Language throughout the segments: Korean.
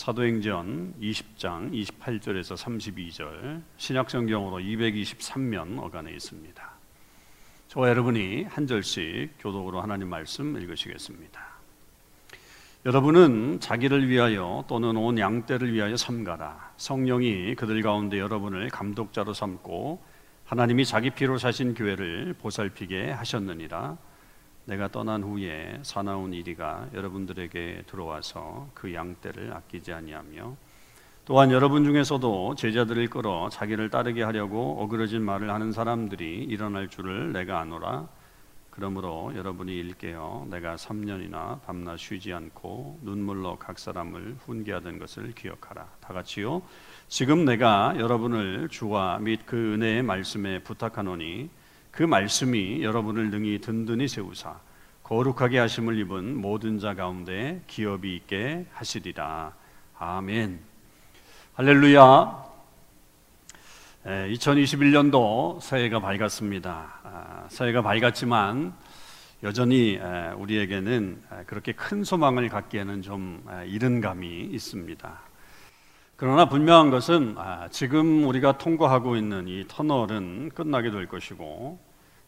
사도행전 20장 28절에서 32절 신약성경으로 223면 어간에 있습니다. 저와 여러분이 한 절씩 교독으로 하나님 말씀 읽으시겠습니다. 여러분은 자기를 위하여 또는 온 양떼를 위하여 삼가라. 성령이 그들 가운데 여러분을 감독자로 삼고 하나님이 자기 피로 사신 교회를 보살피게 하셨느니라. 내가 떠난 후에 사나운 이리가 여러분들에게 들어와서 그 양떼를 아끼지 아니하며 또한 여러분 중에서도 제자들을 끌어 자기를 따르게 하려고 어그러진 말을 하는 사람들이 일어날 줄을 내가 아노라. 그러므로 여러분이 일깨어 내가 3년이나 밤낮 쉬지 않고 눈물로 각 사람을 훈계하던 것을 기억하라. 다 같이요. 지금 내가 여러분을 주와 및 그 은혜의 말씀에 부탁하노니 그 말씀이 여러분을 능히 든든히 세우사 거룩하게 하심을 입은 모든 자 가운데 기업이 있게 하시리라. 아멘. 할렐루야. 2021년도 새해가 밝았습니다. 아, 새해가 밝았지만 여전히 우리에게는 그렇게 큰 소망을 갖기에는 좀 이른 감이 있습니다. 그러나 분명한 것은 아, 지금 우리가 통과하고 있는 이 터널은 끝나게 될 것이고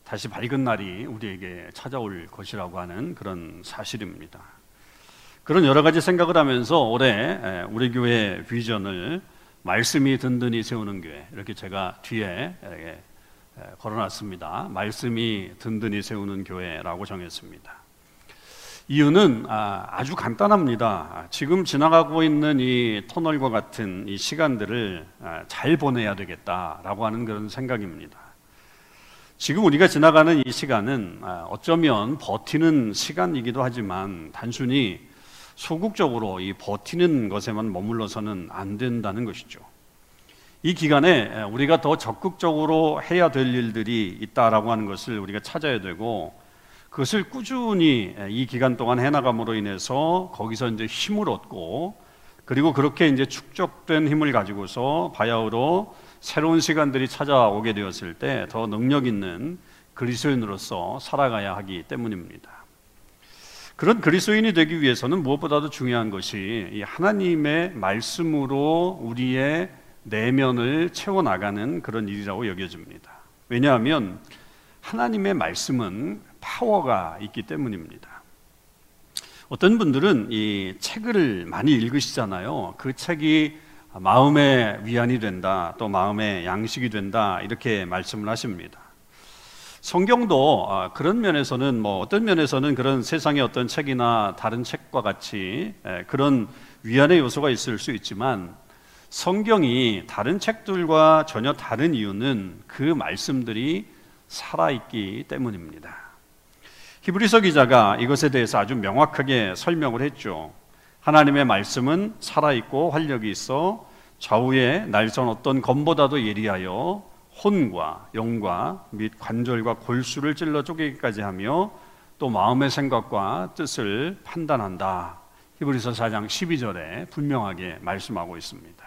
다시 밝은 날이 우리에게 찾아올 것이라고 하는 그런 사실입니다. 그런 여러 가지 생각을 하면서 올해 우리 교회 비전을 말씀이 든든히 세우는 교회 이렇게 제가 뒤에 걸어놨습니다. 말씀이 든든히 세우는 교회라고 정했습니다. 이유는 아, 아주 간단합니다. 지금 지나가고 있는 이 터널과 같은 이 시간들을 아, 잘 보내야 되겠다라고 하는 그런 생각입니다. 지금 우리가 지나가는 이 시간은 아, 어쩌면 버티는 시간이기도 하지만 단순히 소극적으로 이 버티는 것에만 머물러서는 안 된다는 것이죠. 이 기간에 우리가 더 적극적으로 해야 될 일들이 있다라고 하는 것을 우리가 찾아야 되고 그것을 꾸준히 이 기간 동안 해나감으로 인해서 거기서 이제 힘을 얻고 그리고 그렇게 이제 축적된 힘을 가지고서 바야흐로 새로운 시간들이 찾아오게 되었을 때 더 능력 있는 그리스도인으로서 살아가야 하기 때문입니다. 그런 그리스도인이 되기 위해서는 무엇보다도 중요한 것이 하나님의 말씀으로 우리의 내면을 채워 나가는 그런 일이라고 여겨집니다. 왜냐하면 하나님의 말씀은 파워가 있기 때문입니다. 어떤 분들은 이 책을 많이 읽으시잖아요. 그 책이 마음의 위안이 된다, 또 마음의 양식이 된다, 이렇게 말씀을 하십니다. 성경도 아, 그런 면에서는 뭐 어떤 면에서는 그런 세상의 어떤 책이나 다른 책과 같이 그런 위안의 요소가 있을 수 있지만 성경이 다른 책들과 전혀 다른 이유는 그 말씀들이 살아있기 때문입니다. 히브리서 기자가 이것에 대해서 아주 명확하게 설명을 했죠. 하나님의 말씀은 살아있고 활력이 있어 좌우의 날선 어떤 검보다도 예리하여 혼과 영과 및 관절과 골수를 찔러 쪼개기까지 하며 또 마음의 생각과 뜻을 판단한다. 히브리서 4장 12절에 분명하게 말씀하고 있습니다.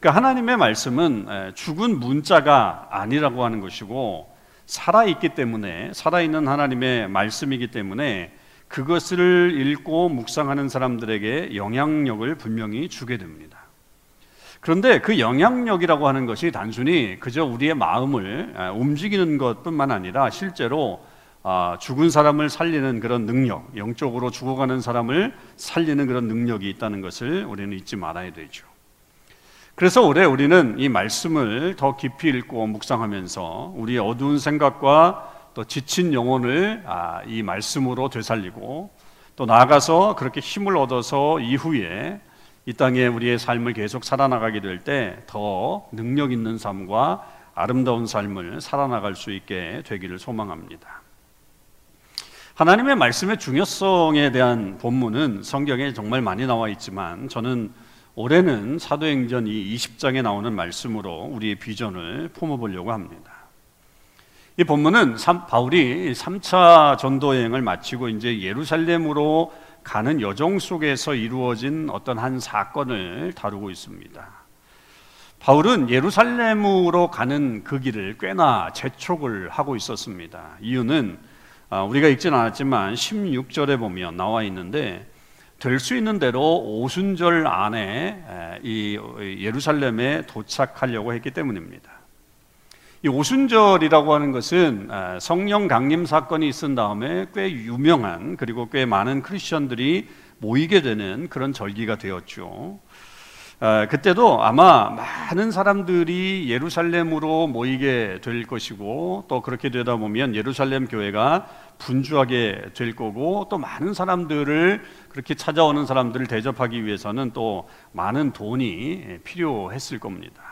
그러니까 하나님의 말씀은 죽은 문자가 아니라고 하는 것이고 살아있기 때문에 살아있는 하나님의 말씀이기 때문에 그것을 읽고 묵상하는 사람들에게 영향력을 분명히 주게 됩니다. 그런데 그 영향력이라고 하는 것이 단순히 그저 우리의 마음을 움직이는 것뿐만 아니라 실제로 아, 죽은 사람을 살리는 그런 능력, 영적으로 죽어가는 사람을 살리는 그런 능력이 있다는 것을 우리는 잊지 말아야 되죠. 그래서 올해 우리는 이 말씀을 더 깊이 읽고 묵상하면서 우리의 어두운 생각과 또 지친 영혼을 아, 이 말씀으로 되살리고 또 나아가서 그렇게 힘을 얻어서 이후에 이 땅에 우리의 삶을 계속 살아나가게 될 때 더 능력 있는 삶과 아름다운 삶을 살아나갈 수 있게 되기를 소망합니다. 하나님의 말씀의 중요성에 대한 본문은 성경에 정말 많이 나와 있지만 저는 올해는 사도행전 이 20장에 나오는 말씀으로 우리의 비전을 품어보려고 합니다. 이 본문은 바울이 3차 전도 여행을 마치고 이제 예루살렘으로 가는 여정 속에서 이루어진 어떤 한 사건을 다루고 있습니다. 바울은 예루살렘으로 가는 그 길을 꽤나 재촉을 하고 있었습니다. 이유는 아, 우리가 읽진 않았지만 16절에 보면 나와 있는데 될 수 있는 대로 오순절 안에 이 예루살렘에 도착하려고 했기 때문입니다. 이 오순절이라고 하는 것은 성령 강림 사건이 있은 다음에 꽤 유명한 그리고 꽤 많은 크리스천들이 모이게 되는 그런 절기가 되었죠. 어, 그때도 아마 많은 사람들이 예루살렘으로 모이게 될 것이고 또 그렇게 되다 보면 예루살렘 교회가 분주하게 될 거고 또 많은 사람들을 그렇게 찾아오는 사람들을 대접하기 위해서는 또 많은 돈이 필요했을 겁니다.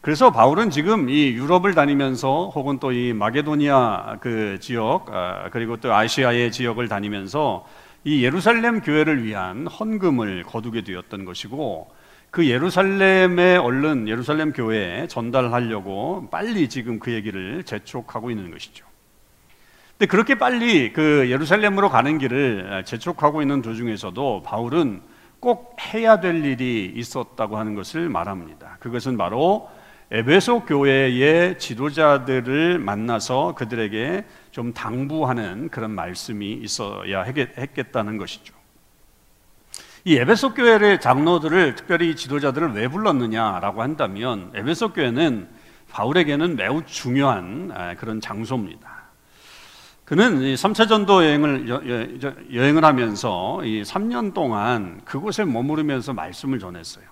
그래서 바울은 지금 이 유럽을 다니면서 혹은 또 이 마게도니아 그 지역 아, 그리고 또 아시아의 지역을 다니면서 이 예루살렘 교회를 위한 헌금을 거두게 되었던 것이고 그 예루살렘에 얼른 예루살렘 교회에 전달하려고 빨리 지금 그 얘기를 재촉하고 있는 것이죠. 근데 그렇게 빨리 그 예루살렘으로 가는 길을 재촉하고 있는 도중에서도 바울은 꼭 해야 될 일이 있었다고 하는 것을 말합니다. 그것은 바로 에베소 교회의 지도자들을 만나서 그들에게 좀 당부하는 그런 말씀이 있어야 했겠다는 것이죠. 이 에베소 교회의 장로들을 특별히 지도자들을 왜 불렀느냐라고 한다면 에베소 교회는 바울에게는 매우 중요한 그런 장소입니다. 그는 3차 전도 여행을 여 행을 하면서 이 3년 동안 그곳에 머무르면서 말씀을 전했어요.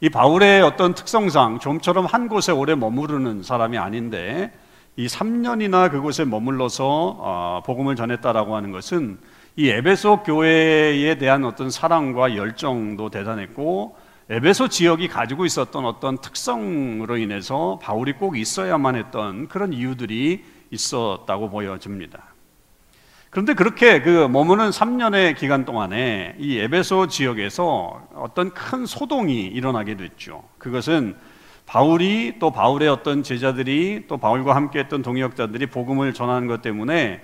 이 바울의 어떤 특성상 좀처럼 한 곳에 오래 머무르는 사람이 아닌데 이 3년이나 그곳에 머물러서 어, 복음을 전했다라고 하는 것은 이 에베소 교회에 대한 어떤 사랑과 열정도 대단했고 에베소 지역이 가지고 있었던 어떤 특성으로 인해서 바울이 꼭 있어야만 했던 그런 이유들이 있었다고 보여집니다. 그런데 그렇게 그 머무는 3년의 기간 동안에 이 에베소 지역에서 어떤 큰 소동이 일어나게 됐죠. 그것은 바울이 또 바울의 어떤 제자들이 또 바울과 함께 했던 동역자들이 복음을 전하는 것 때문에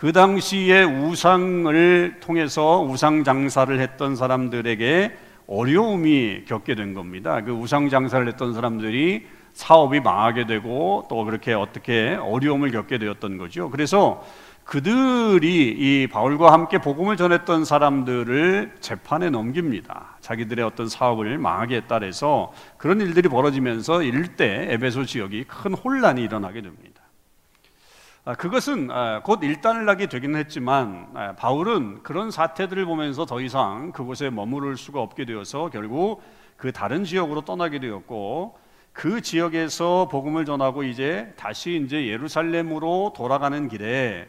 그 당시에 우상을 통해서 우상 장사를 했던 사람들에게 어려움이 겪게 된 겁니다. 그 우상 장사를 했던 사람들이 사업이 망하게 되고 또 그렇게 어떻게 어려움을 겪게 되었던 거죠. 그래서 그들이 이 바울과 함께 복음을 전했던 사람들을 재판에 넘깁니다. 자기들의 어떤 사업을 망하게 해서 그런 일들이 벌어지면서 일대 에베소 지역이 큰 혼란이 일어나게 됩니다. 아, 그것은 아, 곧 나게 되긴 했지만 아, 바울은 그런 사태들을 보면서 더 이상 그곳에 머무를 수가 없게 되어서 결국 그 다른 지역으로 떠나게 되었고 그 지역에서 복음을 전하고 이제 다시 이제 예루살렘으로 돌아가는 길에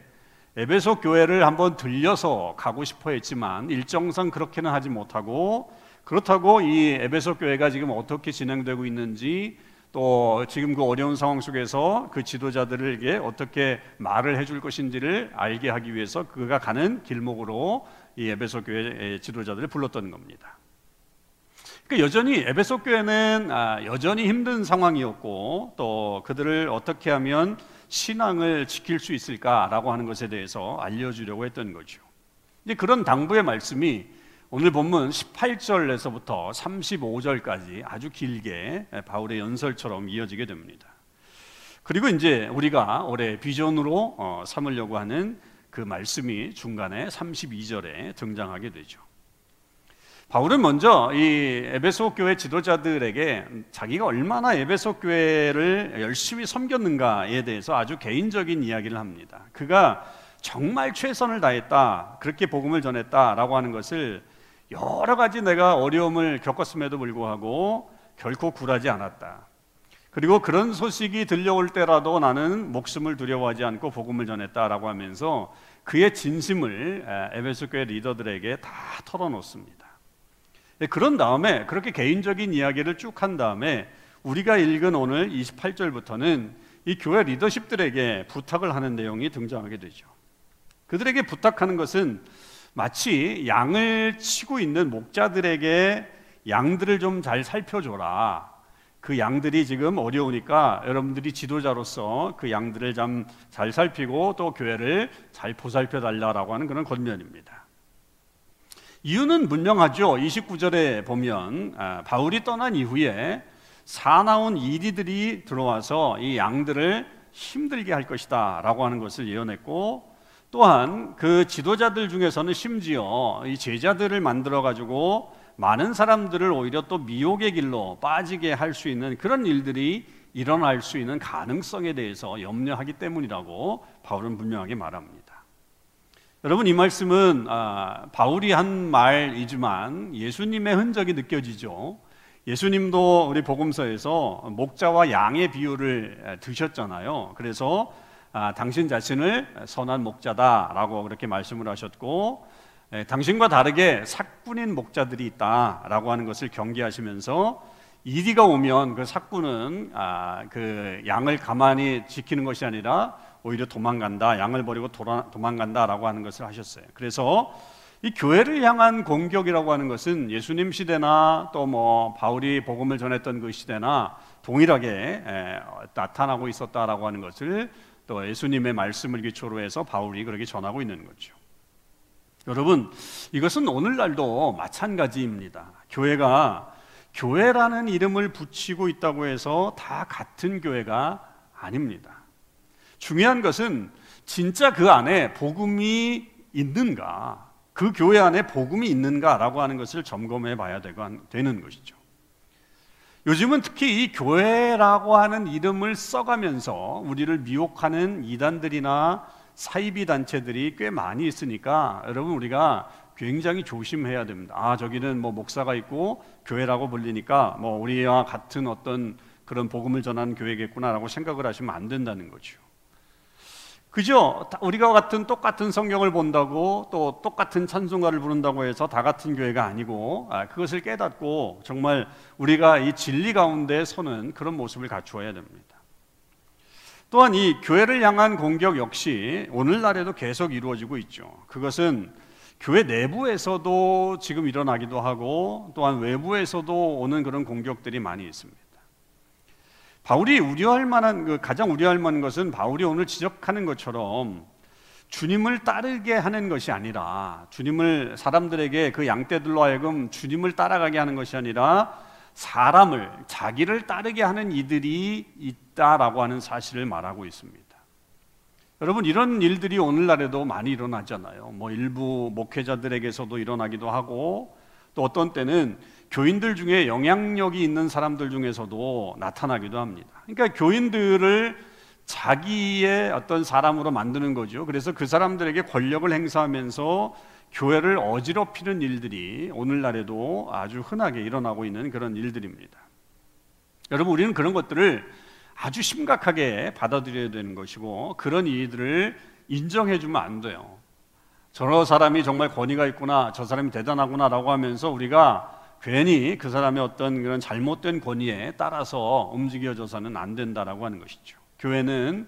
에베소 교회를 한번 들려서 가고 싶어 했지만 일정상 그렇게는 하지 못하고 그렇다고 이 에베소 교회가 지금 어떻게 진행되고 있는지 또 지금 그 어려운 상황 속에서 그 지도자들에게 어떻게 말을 해줄 것인지를 알게 하기 위해서 그가 가는 길목으로 이 에베소 교회 지도자들을 불렀던 겁니다. 그러니까 여전히 에베소 교회는 아, 여전히 힘든 상황이었고 또 그들을 어떻게 하면 신앙을 지킬 수 있을까라고 하는 것에 대해서 알려주려고 했던 거죠. 그런 당부의 말씀이 오늘 본문 18절에서부터 35절까지 아주 길게 바울의 연설처럼 이어지게 됩니다. 그리고 이제 우리가 올해 비전으로 어, 삼으려고 하는 그 말씀이 중간에 32절에 등장하게 되죠. 바울은 먼저 이 에베소 교회 지도자들에게 자기가 얼마나 에베소 교회를 열심히 섬겼는가에 대해서 아주 개인적인 이야기를 합니다. 그가 정말 최선을 다했다, 그렇게 복음을 전했다라고 하는 것을 여러 가지 내가 어려움을 겪었음에도 불구하고 결코 굴하지 않았다. 그리고 그런 소식이 들려올 때라도 나는 목숨을 두려워하지 않고 복음을 전했다라고 하면서 그의 진심을 에베소 교회 리더들에게 다 털어놓습니다. 예, 그런 다음에 그렇게 개인적인 이야기를 쭉 한 다음에 우리가 읽은 오늘 28절부터는 이 교회 리더십들에게 부탁을 하는 내용이 등장하게 되죠. 그들에게 부탁하는 것은 마치 양을 치고 있는 목자들에게 양들을 좀 잘 살펴줘라. 그 양들이 지금 어려우니까 여러분들이 지도자로서 그 양들을 좀 잘 살피고 또 교회를 잘 보살펴 달라라고 하는 그런 권면입니다. 이유는 분명하죠. 29절에 보면 아, 바울이 떠난 이후에 사나운 이리들이 들어와서 이 양들을 힘들게 할 것이다라고 하는 것을 예언했고 또한 그 지도자들 중에서는 심지어 이 제자들을 만들어 가지고 많은 사람들을 오히려 또 미혹의 길로 빠지게 할 수 있는 그런 일들이 일어날 수 있는 가능성에 대해서 염려하기 때문이라고 바울은 분명하게 말합니다. 여러분 이 말씀은 아, 바울이 한 말이지만 예수님의 흔적이 느껴지죠. 예수님도 우리 복음서에서 목자와 양의 비유를 드셨잖아요. 그래서 아, 당신 자신을 선한 목자다라고 그렇게 말씀을 하셨고 에, 당신과 다르게 사꾼인 목자들이 있다라고 하는 것을 경계하시면서 이리가 오면 그 사꾼은 아, 그 양을 가만히 지키는 것이 아니라 오히려 도망간다, 양을 버리고 도라, 도망간다라고 하는 것을 하셨어요. 그래서 이 교회를 향한 공격이라고 하는 것은 예수님 시대나 또 뭐 바울이 복음을 전했던 그 시대나 동일하게 에, 나타나고 있었다라고 하는 것을 또 예수님의 말씀을 기초로 해서 바울이 그렇게 전하고 있는 거죠. 여러분, 이것은 오늘날도 마찬가지입니다. 교회가 교회라는 이름을 붙이고 있다고 해서 다 같은 교회가 아닙니다. 중요한 것은 진짜 그 안에 복음이 있는가, 그 교회 안에 복음이 있는가라고 하는 것을 점검해 봐야 되는 것이죠. 요즘은 특히 이 교회라고 하는 이름을 써가면서 우리를 미혹하는 이단들이나 사이비 단체들이 꽤 많이 있으니까 여러분 우리가 굉장히 조심해야 됩니다. 아, 저기는 뭐 목사가 있고 교회라고 불리니까 뭐 우리와 같은 어떤 그런 복음을 전하는 교회겠구나라고 생각을 하시면 안 된다는 거죠. 그죠? 우리가 같은 똑같은 성경을 본다고 또 똑같은 찬송가를 부른다고 해서 다 같은 교회가 아니고 아, 그것을 깨닫고 정말 우리가 이 진리 가운데 서는 그런 모습을 갖추어야 됩니다. 또한 이 교회를 향한 공격 역시 오늘날에도 계속 이루어지고 있죠. 그것은 교회 내부에서도 지금 일어나기도 하고 또한 외부에서도 오는 그런 공격들이 많이 있습니다. 바울이 우려할 만한 그 가장 우려할 만한 것은 바울이 오늘 지적하는 것처럼 주님을 따르게 하는 것이 아니라 주님을 사람들에게 그 양떼들로 하여금 주님을 따라가게 하는 것이 아니라 사람을 자기를 따르게 하는 이들이 있다라고 하는 사실을 말하고 있습니다. 여러분 이런 일들이 오늘날에도 많이 일어나잖아요. 뭐 일부 목회자들에게서도 일어나기도 하고 또 어떤 때는 교인들 중에 영향력이 있는 사람들 중에서도 나타나기도 합니다. 그러니까 교인들을 자기의 어떤 사람으로 만드는 거죠. 그래서 그 사람들에게 권력을 행사하면서 교회를 어지럽히는 일들이 오늘날에도 아주 흔하게 일어나고 있는 그런 일들입니다. 여러분, 우리는 그런 것들을 아주 심각하게 받아들여야 되는 것이고, 그런 이들을 인정해 주면 안 돼요. 저런 사람이 정말 권위가 있구나, 저 사람이 대단하구나라고 하면서 우리가 괜히 그 사람의 어떤 그런 잘못된 권위에 따라서 움직여져서는 안 된다라고 하는 것이죠. 교회는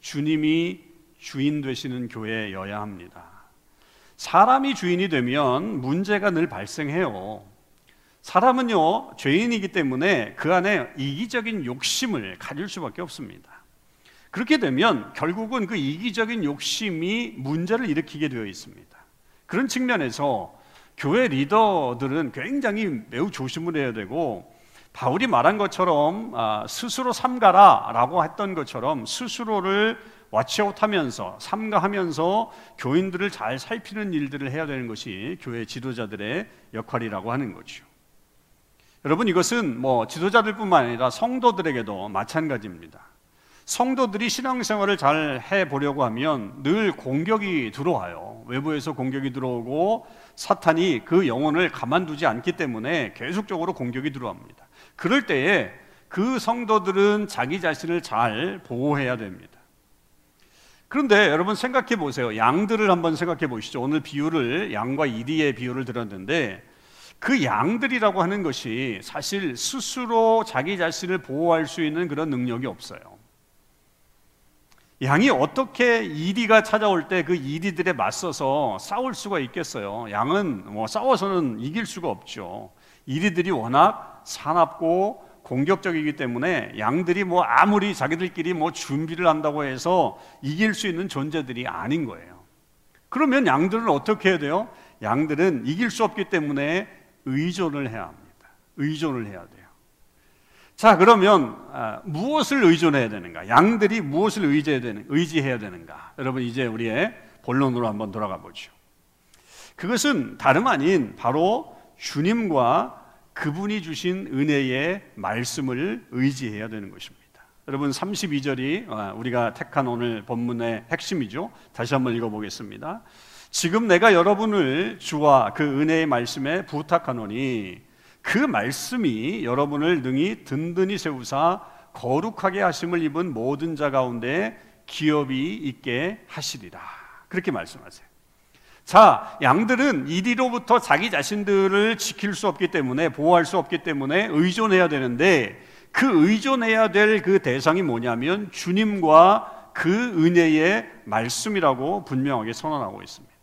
주님이 주인 되시는 교회여야 합니다. 사람이 주인이 되면 문제가 늘 발생해요. 사람은요, 죄인이기 때문에 그 안에 이기적인 욕심을 가질 수밖에 없습니다. 그렇게 되면 결국은 그 이기적인 욕심이 문제를 일으키게 되어 있습니다. 그런 측면에서 교회 리더들은 굉장히 매우 조심을 해야 되고 바울이 말한 것처럼 아, 스스로 삼가라라고 했던 것처럼 스스로를 와치아웃하면서 삼가하면서 교인들을 잘 살피는 일들을 해야 되는 것이 교회 지도자들의 역할이라고 하는 거죠. 여러분 이것은 뭐 지도자들뿐만 아니라 성도들에게도 마찬가지입니다. 성도들이 신앙생활을 잘 해보려고 하면 늘 공격이 들어와요. 외부에서 공격이 들어오고 사탄이 그 영혼을 가만두지 않기 때문에 계속적으로 공격이 들어옵니다. 그럴 때에 그 성도들은 자기 자신을 잘 보호해야 됩니다. 그런데 여러분 생각해 보세요. 양들을 한번 생각해 보시죠. 오늘 비유를 양과 이리의 비유를 들었는데 그 양들이라고 하는 것이 사실 스스로 자기 자신을 보호할 수 있는 그런 능력이 없어요. 양이 어떻게 이리가 찾아올 때 그 이리들에 맞서서 싸울 수가 있겠어요? 양은 뭐 싸워서는 이길 수가 없죠. 이리들이 워낙 사납고 공격적이기 때문에 양들이 뭐 아무리 자기들끼리 뭐 준비를 한다고 해서 이길 수 있는 존재들이 아닌 거예요. 그러면 양들은 어떻게 해야 돼요? 양들은 이길 수 없기 때문에 의존을 해야 합니다. 의존을 해야 돼요. 자, 그러면 아, 무엇을 의존해야 되는가? 양들이 무엇을 의지해야, 되는, 의지해야 되는가? 여러분 이제 우리의 본론으로 한번 돌아가 보죠. 그것은 다름 아닌 바로 주님과 그분이 주신 은혜의 말씀을 의지해야 되는 것입니다. 여러분 32절이 어, 우리가 택한 오늘 본문의 핵심이죠. 다시 한번 읽어보겠습니다. 지금 내가 여러분을 주와 그 은혜의 말씀에 부탁하노니 그 말씀이 여러분을 능히 든든히 세우사 거룩하게 하심을 입은 모든 자 가운데 기업이 있게 하시리라. 그렇게 말씀하세요. 자, 양들은 이리로부터 자기 자신들을 지킬 수 없기 때문에 보호할 수 없기 때문에 의존해야 되는데 그 의존해야 될 그 대상이 뭐냐면 주님과 그 은혜의 말씀이라고 분명하게 선언하고 있습니다.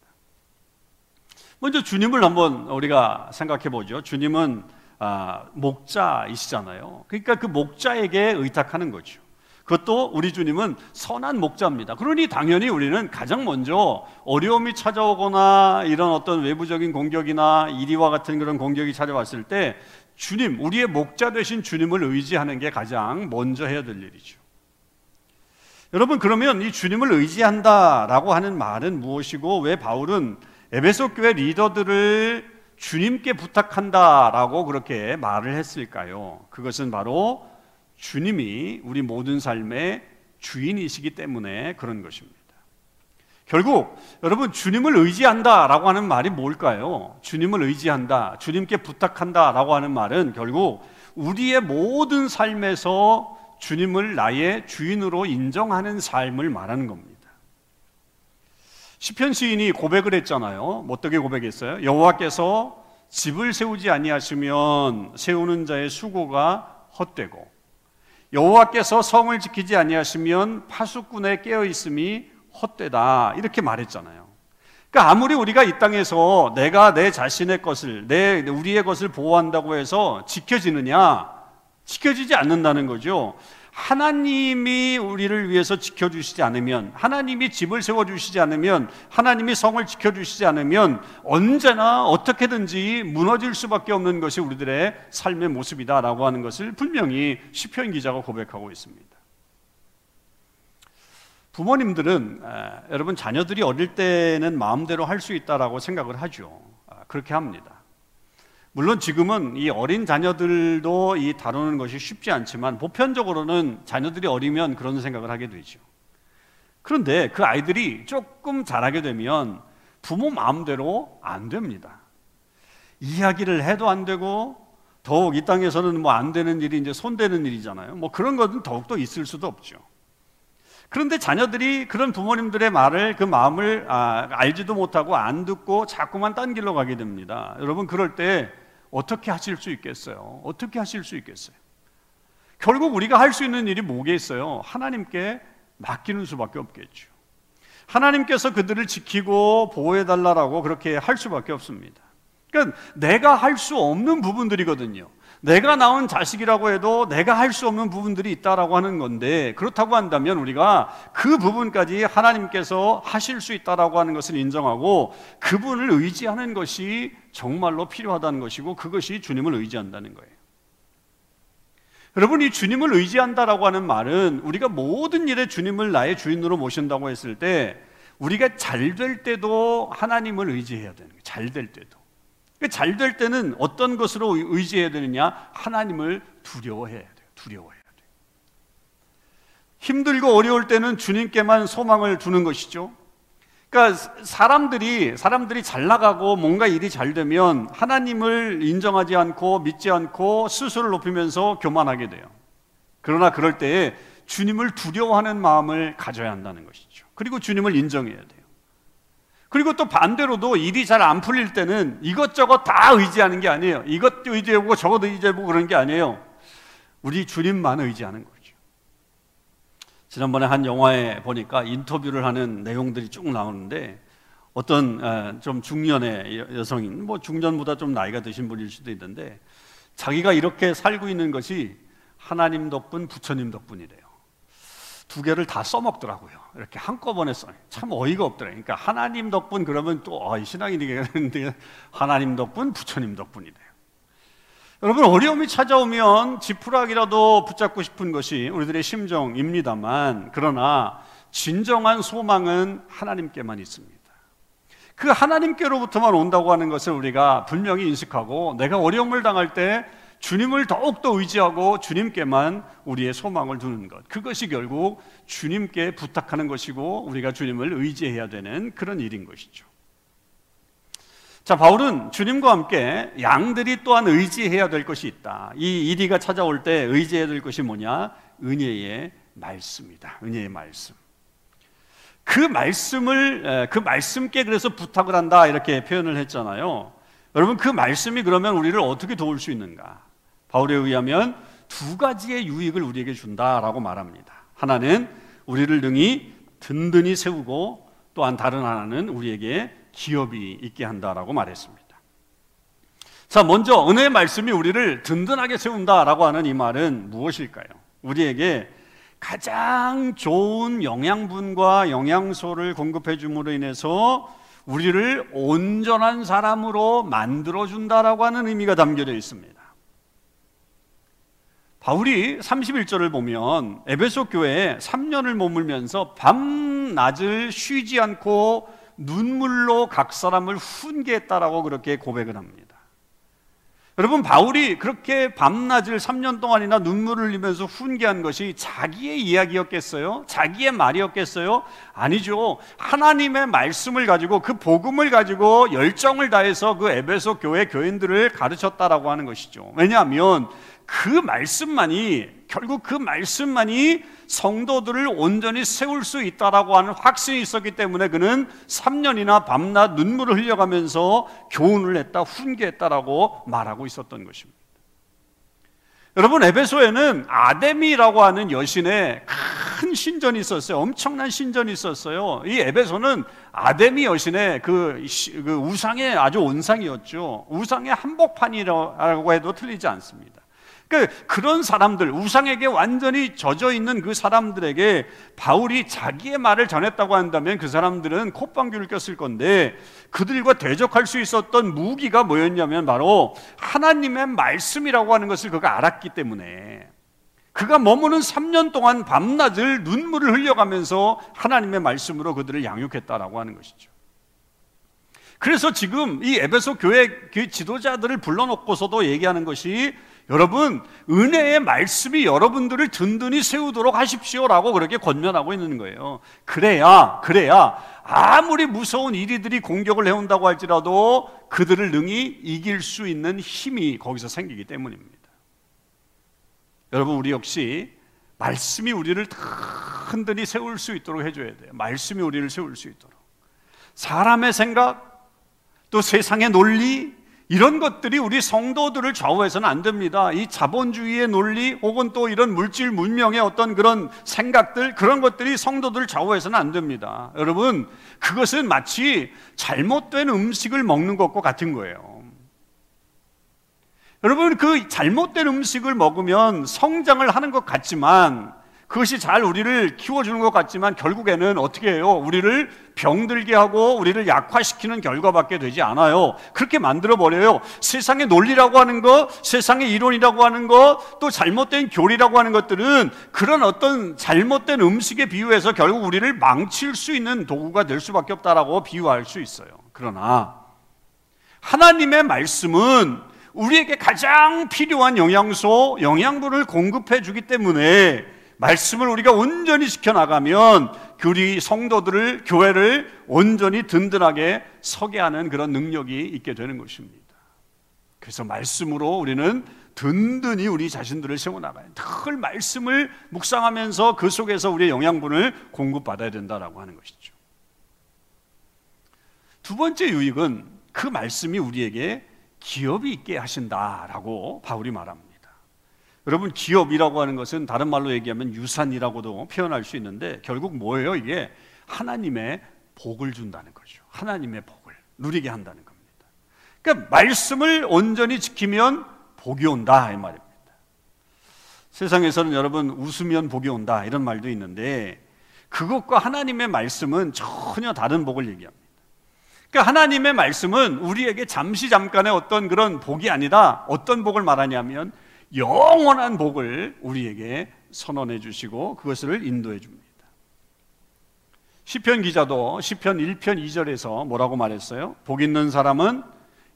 먼저 주님을 한번 우리가 생각해 보죠. 주님은 아, 목자이시잖아요. 그러니까 그 목자에게 의탁하는 거죠. 그것도 우리 주님은 선한 목자입니다. 그러니 당연히 우리는 가장 먼저 어려움이 찾아오거나 이런 어떤 외부적인 공격이나 이리와 같은 그런 공격이 찾아왔을 때 주님, 우리의 목자 되신 주님을 의지하는 게 가장 먼저 해야 될 일이죠. 여러분, 그러면 이 주님을 의지한다라고 하는 말은 무엇이고 왜 바울은 에베소 교회 리더들을 주님께 부탁한다라고 그렇게 말을 했을까요? 그것은 바로 주님이 우리 모든 삶의 주인이시기 때문에 그런 것입니다. 결국 여러분 주님을 의지한다라고 하는 말이 뭘까요? 주님을 의지한다, 주님께 부탁한다라고 하는 말은 결국 우리의 모든 삶에서 주님을 나의 주인으로 인정하는 삶을 말하는 겁니다. 시편 시인이 고백을 했잖아요. 어떻게 고백했어요? 여호와께서 집을 세우지 아니하시면 세우는 자의 수고가 헛되고 여호와께서 성을 지키지 아니하시면 파수꾼의 깨어 있음이 헛되다 이렇게 말했잖아요. 그러니까 아무리 우리가 이 땅에서 내가 내 자신의 것을 내 우리의 것을 보호한다고 해서 지켜지느냐 지켜지지 않는다는 거죠. 하나님이 우리를 위해서 지켜주시지 않으면, 하나님이 집을 세워주시지 않으면, 하나님이 성을 지켜주시지 않으면 언제나 어떻게든지 무너질 수밖에 없는 것이 우리들의 삶의 모습이다라고 하는 것을 분명히 시편 기자가 고백하고 있습니다. 부모님들은 여러분 자녀들이 어릴 때는 마음대로 할 수 있다라고 생각을 하죠. 아, 그렇게 합니다. 물론 지금은 이 어린 자녀들도 이 다루는 것이 쉽지 않지만 보편적으로는 자녀들이 어리면 그런 생각을 하게 되죠. 그런데 그 아이들이 조금 자라게 되면 부모 마음대로 안 됩니다. 이야기를 해도 안 되고 더욱 이 땅에서는 뭐 안 되는 일이 이제 손대는 일이잖아요. 뭐 그런 것은 더욱더 있을 수도 없죠. 그런데 자녀들이 그런 부모님들의 말을 그 마음을 아, 알지도 못하고 안 듣고 자꾸만 딴 길로 가게 됩니다. 여러분 그럴 때 어떻게 하실 수 있겠어요? 어떻게 하실 수 있겠어요? 결국 우리가 할 수 있는 일이 뭐겠어요? 하나님께 맡기는 수밖에 없겠죠. 하나님께서 그들을 지키고 보호해 달라라고 그렇게 할 수밖에 없습니다. 그러니까 내가 할 수 없는 부분들이거든요. 내가 낳은 자식이라고 해도 내가 할 수 없는 부분들이 있다라고 하는 건데 그렇다고 한다면 우리가 그 부분까지 하나님께서 하실 수 있다라고 하는 것을 인정하고 그분을 의지하는 것이 정말로 필요하다는 것이고 그것이 주님을 의지한다는 거예요. 여러분 이 주님을 의지한다라고 하는 말은 우리가 모든 일에 주님을 나의 주인으로 모신다고 했을 때 우리가 잘 될 때도 하나님을 의지해야 되는 거예요. 잘 될 때도. 그 잘될 때는 어떤 것으로 의지해야 되느냐? 하나님을 두려워해야 돼요. 두려워해야 돼요. 힘들고 어려울 때는 주님께만 소망을 두는 것이죠. 그러니까 사람들이 사람들이 잘 나가고 뭔가 일이 잘 되면 하나님을 인정하지 않고 믿지 않고 스스로를 높이면서 교만하게 돼요. 그러나 그럴 때에 주님을 두려워하는 마음을 가져야 한다는 것이죠. 그리고 주님을 인정해야 돼요. 그리고 또 반대로도 일이 잘 안 풀릴 때는 이것저것 다 의지하는 게 아니에요. 이것도 의지해보고 저것도 의지해보고 그런 게 아니에요. 우리 주님만 의지하는 거죠. 지난번에 한 영화에 보니까 인터뷰를 하는 내용들이 쭉 나오는데 어떤 좀 중년의 여성인, 뭐 중년보다 좀 나이가 드신 분일 수도 있는데 자기가 이렇게 살고 있는 것이 하나님 덕분, 부처님 덕분이래요. 두 개를 다 써먹더라고요. 이렇게 한꺼번에 써. 참 어이가 없더라고요. 그러니까 하나님 덕분 그러면 또 어, 신앙이 되겠는데 하나님 덕분, 부처님 덕분이래요. 여러분 어려움이 찾아오면 지푸라기라도 붙잡고 싶은 것이 우리들의 심정입니다만 그러나 진정한 소망은 하나님께만 있습니다. 그 하나님께로부터만 온다고 하는 것을 우리가 분명히 인식하고 내가 어려움을 당할 때 주님을 더욱더 의지하고 주님께만 우리의 소망을 두는 것. 그것이 결국 주님께 부탁하는 것이고 우리가 주님을 의지해야 되는 그런 일인 것이죠. 자, 바울은 주님과 함께 양들이 또한 의지해야 될 것이 있다. 이 이리가 찾아올 때 의지해야 될 것이 뭐냐? 은혜의 말씀이다. 은혜의 말씀. 그 말씀을 그 말씀께 그래서 부탁을 한다 이렇게 표현을 했잖아요. 여러분 그 말씀이 그러면 우리를 어떻게 도울 수 있는가? 바울에 의하면 두 가지의 유익을 우리에게 준다라고 말합니다. 하나는 우리를 능히 든든히 세우고 또한 다른 하나는 우리에게 기업이 있게 한다라고 말했습니다. 자, 먼저 은혜의 말씀이 우리를 든든하게 세운다라고 하는 이 말은 무엇일까요? 우리에게 가장 좋은 영양분과 영양소를 공급해 줌으로 인해서 우리를 온전한 사람으로 만들어 준다라고 하는 의미가 담겨져 있습니다. 바울이 31절을 보면 에베소 교회에 3년을 머물면서 밤낮을 쉬지 않고 눈물로 각 사람을 훈계했다라고 그렇게 고백을 합니다. 여러분 바울이 그렇게 밤낮을 3년 동안이나 눈물을 흘리면서 훈계한 것이 자기의 이야기였겠어요? 자기의 말이었겠어요? 아니죠. 하나님의 말씀을 가지고 그 복음을 가지고 열정을 다해서 그 에베소 교회 교인들을 가르쳤다라고 하는 것이죠. 왜냐하면 그 말씀만이 결국 그 말씀만이 성도들을 온전히 세울 수 있다라고 하는 확신이 있었기 때문에 그는 3년이나 밤낮 눈물을 흘려가면서 교훈을 했다, 훈계했다라고 말하고 있었던 것입니다. 여러분 에베소에는 아데미라고 하는 여신의 큰 신전이 있었어요. 엄청난 신전이 있었어요. 이 에베소는 아데미 여신의 그, 그 우상의 아주 온상이었죠. 우상의 한복판이라고 해도 틀리지 않습니다. 그 그런 사람들 우상에게 완전히 젖어 있는 그 사람들에게 바울이 자기의 말을 전했다고 한다면 그 사람들은 콧방귀를 꼈을 건데 그들과 대적할 수 있었던 무기가 뭐였냐면 바로 하나님의 말씀이라고 하는 것을 그가 알았기 때문에 그가 머무는 3년 동안 밤낮을 눈물을 흘려가면서 하나님의 말씀으로 그들을 양육했다라고 하는 것이죠. 그래서 지금 이 에베소 교회 그 지도자들을 불러놓고서도 얘기하는 것이 여러분, 은혜의 말씀이 여러분들을 든든히 세우도록 하십시오라고 그렇게 권면하고 있는 거예요. 그래야, 그래야 아무리 무서운 이리들이 공격을 해온다고 할지라도 그들을 능히 이길 수 있는 힘이 거기서 생기기 때문입니다. 여러분, 우리 역시 말씀이 우리를 든든히 세울 수 있도록 해줘야 돼요. 말씀이 우리를 세울 수 있도록. 사람의 생각, 또 세상의 논리, 이런 것들이 우리 성도들을 좌우해서는 안 됩니다. 이 자본주의의 논리 혹은 또 이런 물질 문명의 어떤 그런 생각들 그런 것들이 성도들을 좌우해서는 안 됩니다. 여러분, 그것은 마치 잘못된 음식을 먹는 것과 같은 거예요. 여러분, 그 잘못된 음식을 먹으면 성장을 하는 것 같지만 그것이 잘 우리를 키워주는 것 같지만 결국에는 어떻게 해요? 우리를 병들게 하고 우리를 약화시키는 결과밖에 되지 않아요. 그렇게 만들어버려요. 세상의 논리라고 하는 것, 세상의 이론이라고 하는 것, 또 잘못된 교리라고 하는 것들은 그런 어떤 잘못된 음식에 비유해서 결국 우리를 망칠 수 있는 도구가 될 수밖에 없다라고 비유할 수 있어요. 그러나 하나님의 말씀은 우리에게 가장 필요한 영양소, 영양분을 공급해 주기 때문에 말씀을 우리가 온전히 지켜나가면 우리 성도들을, 교회를 온전히 든든하게 서게 하는 그런 능력이 있게 되는 것입니다. 그래서 말씀으로 우리는 든든히 우리 자신들을 세워나가요. 늘 말씀을 묵상하면서 그 속에서 우리의 영양분을 공급받아야 된다라고 하는 것이죠. 두 번째 유익은 그 말씀이 우리에게 기업이 있게 하신다라고 바울이 말합니다. 여러분 기업이라고 하는 것은 다른 말로 얘기하면 유산이라고도 표현할 수 있는데 결국 뭐예요? 이게 하나님의 복을 준다는 거죠. 하나님의 복을 누리게 한다는 겁니다. 그러니까 말씀을 온전히 지키면 복이 온다 이 말입니다. 세상에서는 여러분 웃으면 복이 온다 이런 말도 있는데 그것과 하나님의 말씀은 전혀 다른 복을 얘기합니다. 그러니까 하나님의 말씀은 우리에게 잠시 잠깐의 어떤 그런 복이 아니라 어떤 복을 말하냐면 영원한 복을 우리에게 선언해 주시고 그것을 인도해 줍니다. 시편 기자도 시편 1편 2절에서 뭐라고 말했어요? 복 있는 사람은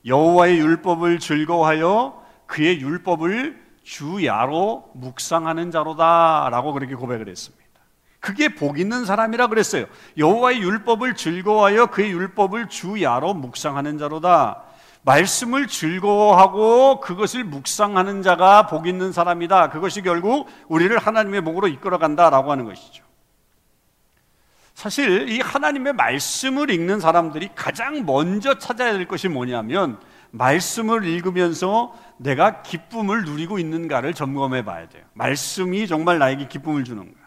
여호와의 율법을 즐거워하여 그의 율법을 주야로 묵상하는 자로다라고 그렇게 고백을 했습니다. 그게 복 있는 사람이라 그랬어요. 여호와의 율법을 즐거워하여 그의 율법을 주야로 묵상하는 자로다. 말씀을 즐거워하고 그것을 묵상하는 자가 복 있는 사람이다. 그것이 결국 우리를 하나님의 복으로 이끌어 간다라고 하는 것이죠. 사실 이 하나님의 말씀을 읽는 사람들이 가장 먼저 찾아야 될 것이 뭐냐면 말씀을 읽으면서 내가 기쁨을 누리고 있는가를 점검해 봐야 돼요. 말씀이 정말 나에게 기쁨을 주는가.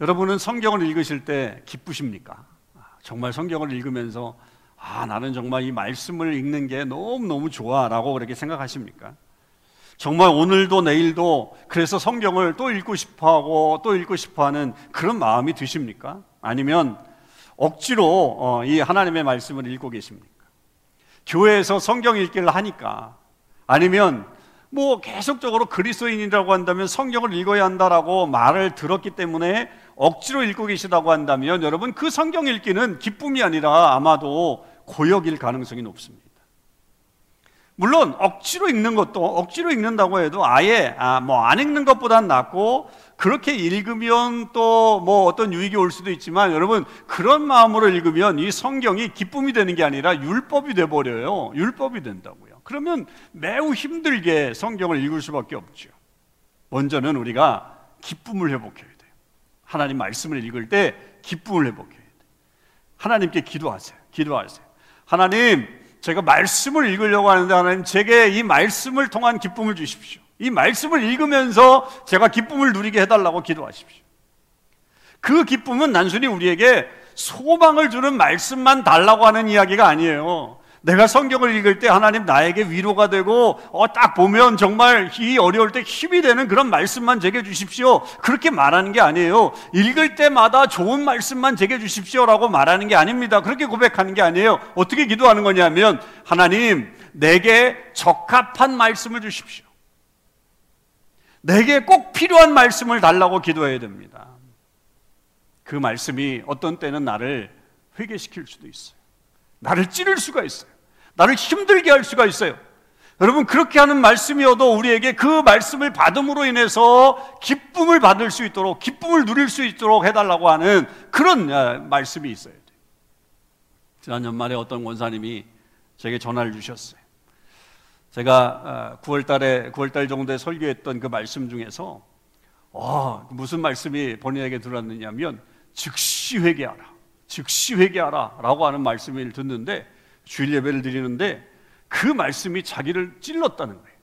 여러분은 성경을 읽으실 때 기쁘십니까? 정말 성경을 읽으면서 아, 나는 정말 이 말씀을 읽는 게 너무너무 좋아라고 그렇게 생각하십니까? 정말 오늘도 내일도 그래서 성경을 또 읽고 싶어 하고 또 읽고 싶어 하는 그런 마음이 드십니까? 아니면 억지로 어, 이 하나님의 말씀을 읽고 계십니까? 교회에서 성경 읽기를 하니까 아니면 뭐 계속적으로 그리스도인이라고 한다면 성경을 읽어야 한다라고 말을 들었기 때문에 억지로 읽고 계시다고 한다면 여러분 그 성경 읽기는 기쁨이 아니라 아마도 고역일 가능성이 높습니다. 물론 억지로 읽는 것도 억지로 읽는다고 해도 아예 아, 뭐 안 읽는 것보단 낫고 그렇게 읽으면 또 뭐 어떤 유익이 올 수도 있지만 여러분 그런 마음으로 읽으면 이 성경이 기쁨이 되는 게 아니라 율법이 돼 버려요. 율법이 된다고요. 그러면 매우 힘들게 성경을 읽을 수밖에 없죠. 먼저는 우리가 기쁨을 회복해야 돼요. 하나님 말씀을 읽을 때 기쁨을 회복해야 돼요. 하나님께 기도하세요. 기도하세요. 하나님 제가 말씀을 읽으려고 하는데 하나님 제게 이 말씀을 통한 기쁨을 주십시오. 이 말씀을 읽으면서 제가 기쁨을 누리게 해달라고 기도하십시오. 그 기쁨은 단순히 우리에게 소망을 주는 말씀만 달라고 하는 이야기가 아니에요. 내가 성경을 읽을 때 하나님 나에게 위로가 되고 어, 딱 보면 정말 이 어려울 때 힘이 되는 그런 말씀만 제게 주십시오. 그렇게 말하는 게 아니에요. 읽을 때마다 좋은 말씀만 제게 주십시오라고 말하는 게 아닙니다. 그렇게 고백하는 게 아니에요. 어떻게 기도하는 거냐면 하나님 내게 적합한 말씀을 주십시오. 내게 꼭 필요한 말씀을 달라고 기도해야 됩니다. 그 말씀이 어떤 때는 나를 회개시킬 수도 있어요. 나를 찌를 수가 있어요. 나를 힘들게 할 수가 있어요. 여러분 그렇게 하는 말씀이어도 우리에게 그 말씀을 받음으로 인해서 기쁨을 받을 수 있도록 기쁨을 누릴 수 있도록 해달라고 하는 그런 아, 말씀이 있어야 돼요. 지난 연말에 어떤 원사님이 제게 전화를 주셨어요. 제가 9월 달에 아, 9월 달 정도에 설교했던 그 말씀 중에서 어, 무슨 말씀이 본인에게 들었느냐면 즉시 회개하라, 즉시 회개하라 라고 하는 말씀을 듣는데 주일 예배를 드리는데 그 말씀이 자기를 찔렀다는 거예요.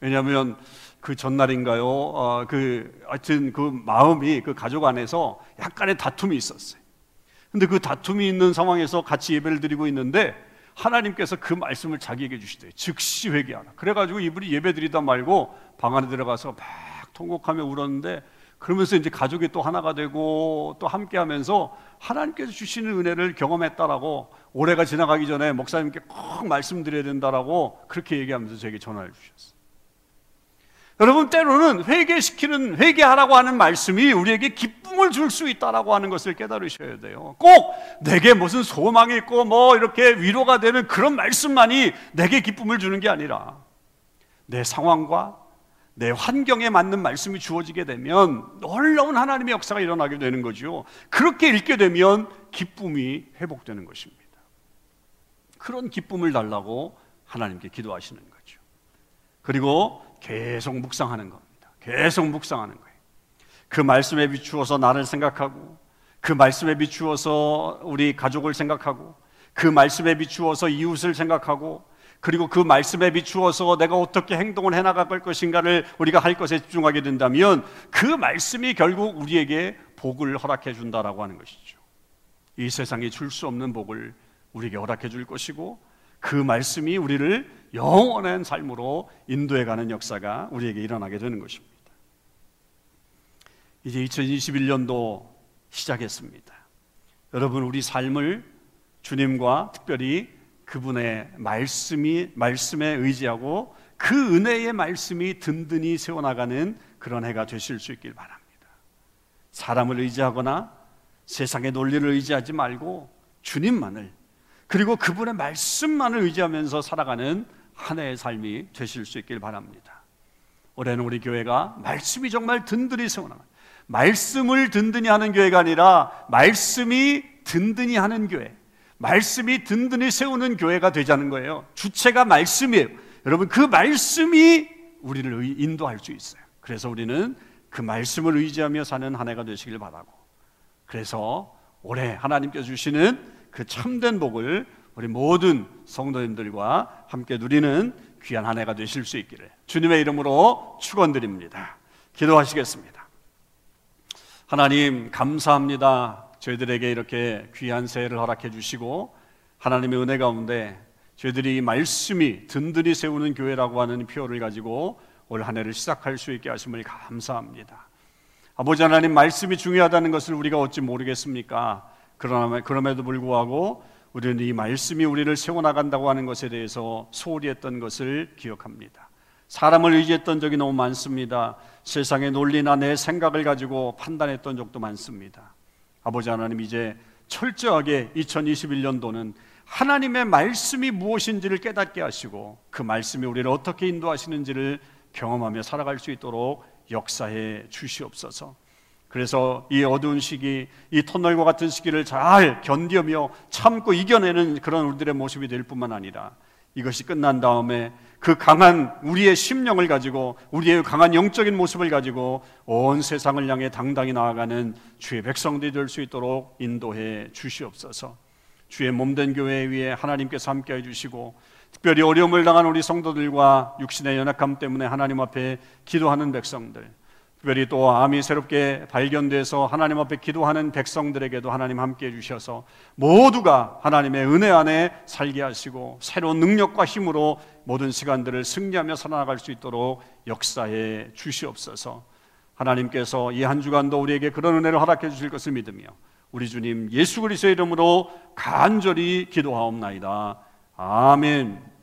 왜냐하면 그 전날인가요? 어, 그 하여튼 그 마음이 그 가족 안에서 약간의 다툼이 있었어요. 근데 그 다툼이 있는 상황에서 같이 예배를 드리고 있는데 하나님께서 그 말씀을 자기에게 주시대요. 즉시 회개하라. 그래가지고 이분이 예배 드리다 말고 방 안에 들어가서 막 통곡하며 울었는데 그러면서 이제 가족이 또 하나가 되고 또 함께 하면서 하나님께서 주시는 은혜를 경험했다라고 올해가 지나가기 전에 목사님께 꼭 말씀드려야 된다라고 그렇게 얘기하면서 제게 전화를 주셨어요. 여러분 때로는 회개시키는 회개하라고 하는 말씀이 우리에게 기쁨을 줄 수 있다라고 하는 것을 깨달으셔야 돼요. 꼭 내게 무슨 소망이 있고 뭐 이렇게 위로가 되는 그런 말씀만이 내게 기쁨을 주는 게 아니라 내 상황과 내 환경에 맞는 말씀이 주어지게 되면 놀라운 하나님의 역사가 일어나게 되는 거죠. 그렇게 읽게 되면 기쁨이 회복되는 것입니다. 그런 기쁨을 달라고 하나님께 기도하시는 거죠. 그리고 계속 묵상하는 겁니다. 계속 묵상하는 거예요. 그 말씀에 비추어서 나를 생각하고 그 말씀에 비추어서 우리 가족을 생각하고 그 말씀에 비추어서 이웃을 생각하고 그리고 그 말씀에 비추어서 내가 어떻게 행동을 해나갈 것인가를 우리가 할 것에 집중하게 된다면 그 말씀이 결국 우리에게 복을 허락해 준다라고 하는 것이죠. 이 세상에 줄 수 없는 복을 우리에게 허락해 줄 것이고 그 말씀이 우리를 영원한 삶으로 인도해 가는 역사가 우리에게 일어나게 되는 것입니다. 이제 2021년도 시작했습니다. 여러분 우리 삶을 주님과 특별히 그분의 말씀이 말씀에 의지하고 그 은혜의 말씀이 든든히 세워나가는 그런 해가 되실 수 있길 바랍니다. 사람을 의지하거나 세상의 논리를 의지하지 말고 주님만을 그리고 그분의 말씀만을 의지하면서 살아가는 한 해의 삶이 되실 수 있길 바랍니다. 올해는 우리 교회가 말씀이 정말 든든히 세워나가 말씀을 든든히 하는 교회가 아니라 말씀이 든든히 하는 교회, 말씀이 든든히 세우는 교회가 되자는 거예요. 주체가 말씀이에요. 여러분 그 말씀이 우리를 인도할 수 있어요. 그래서 우리는 그 말씀을 의지하며 사는 한 해가 되시길 바라고. 그래서 올해 하나님께서 주시는 그 참된 복을 우리 모든 성도님들과 함께 누리는 귀한 한 해가 되실 수 있기를 주님의 이름으로 축원드립니다. 기도하시겠습니다. 하나님 감사합니다. 저희들에게 이렇게 귀한 새해를 허락해 주시고 하나님의 은혜 가운데 저희들이 말씀이 든든히 세우는 교회라고 하는 표어를 가지고 올 한 해를 시작할 수 있게 하심을 감사합니다. 아버지 하나님 말씀이 중요하다는 것을 우리가 어찌 모르겠습니까? 그럼에도 불구하고 우리는 이 말씀이 우리를 세워 나간다고 하는 것에 대해서 소홀히 했던 것을 기억합니다. 사람을 의지했던 적이 너무 많습니다. 세상의 논리나 내 생각을 가지고 판단했던 적도 많습니다. 아버지 하나님 이제 철저하게 2021년도는 하나님의 말씀이 무엇인지를 깨닫게 하시고 그 말씀이 우리를 어떻게 인도하시는지를 경험하며 살아갈 수 있도록 역사해 주시옵소서. 그래서 이 어두운 시기, 이 터널과 같은 시기를 잘 견디며 참고 이겨내는 그런 우리들의 모습이 될 뿐만 아니라 이것이 끝난 다음에 그 강한 우리의 심령을 가지고 우리의 강한 영적인 모습을 가지고 온 세상을 향해 당당히 나아가는 주의 백성들이 될 수 있도록 인도해 주시옵소서. 주의 몸된 교회 위에 하나님께서 함께 해 주시고 특별히 어려움을 당한 우리 성도들과 육신의 연약함 때문에 하나님 앞에 기도하는 백성들 특별히 또 암이 새롭게 발견돼서 하나님 앞에 기도하는 백성들에게도 하나님 함께 해주셔서 모두가 하나님의 은혜 안에 살게 하시고 새로운 능력과 힘으로 모든 시간들을 승리하며 살아나갈 수 있도록 역사해 주시옵소서 하나님께서 이 한 주간도 우리에게 그런 은혜를 허락해 주실 것을 믿으며 우리 주님 예수 그리스도의 이름으로 간절히 기도하옵나이다. 아멘.